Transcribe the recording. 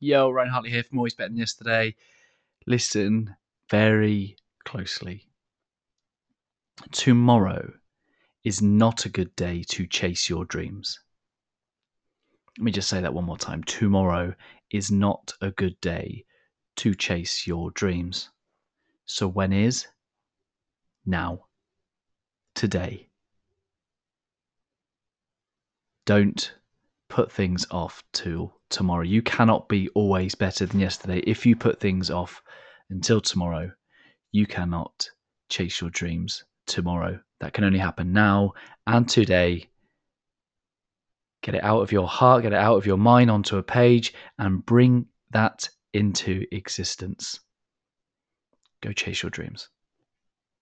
Yo, Ryan Hartley here from Always Better Than Yesterday. Listen very closely. Tomorrow is not a good day to chase your dreams. Let me just say that one more time. Tomorrow is not a good day to chase your dreams. So when is? Now. Today. Don't put things off till tomorrow. You cannot be always better than yesterday. If you put things off until tomorrow, you cannot chase your dreams tomorrow. That can only happen now and today. Get it out of your heart, get it out of your mind onto a page, and bring that into existence. Go chase your dreams.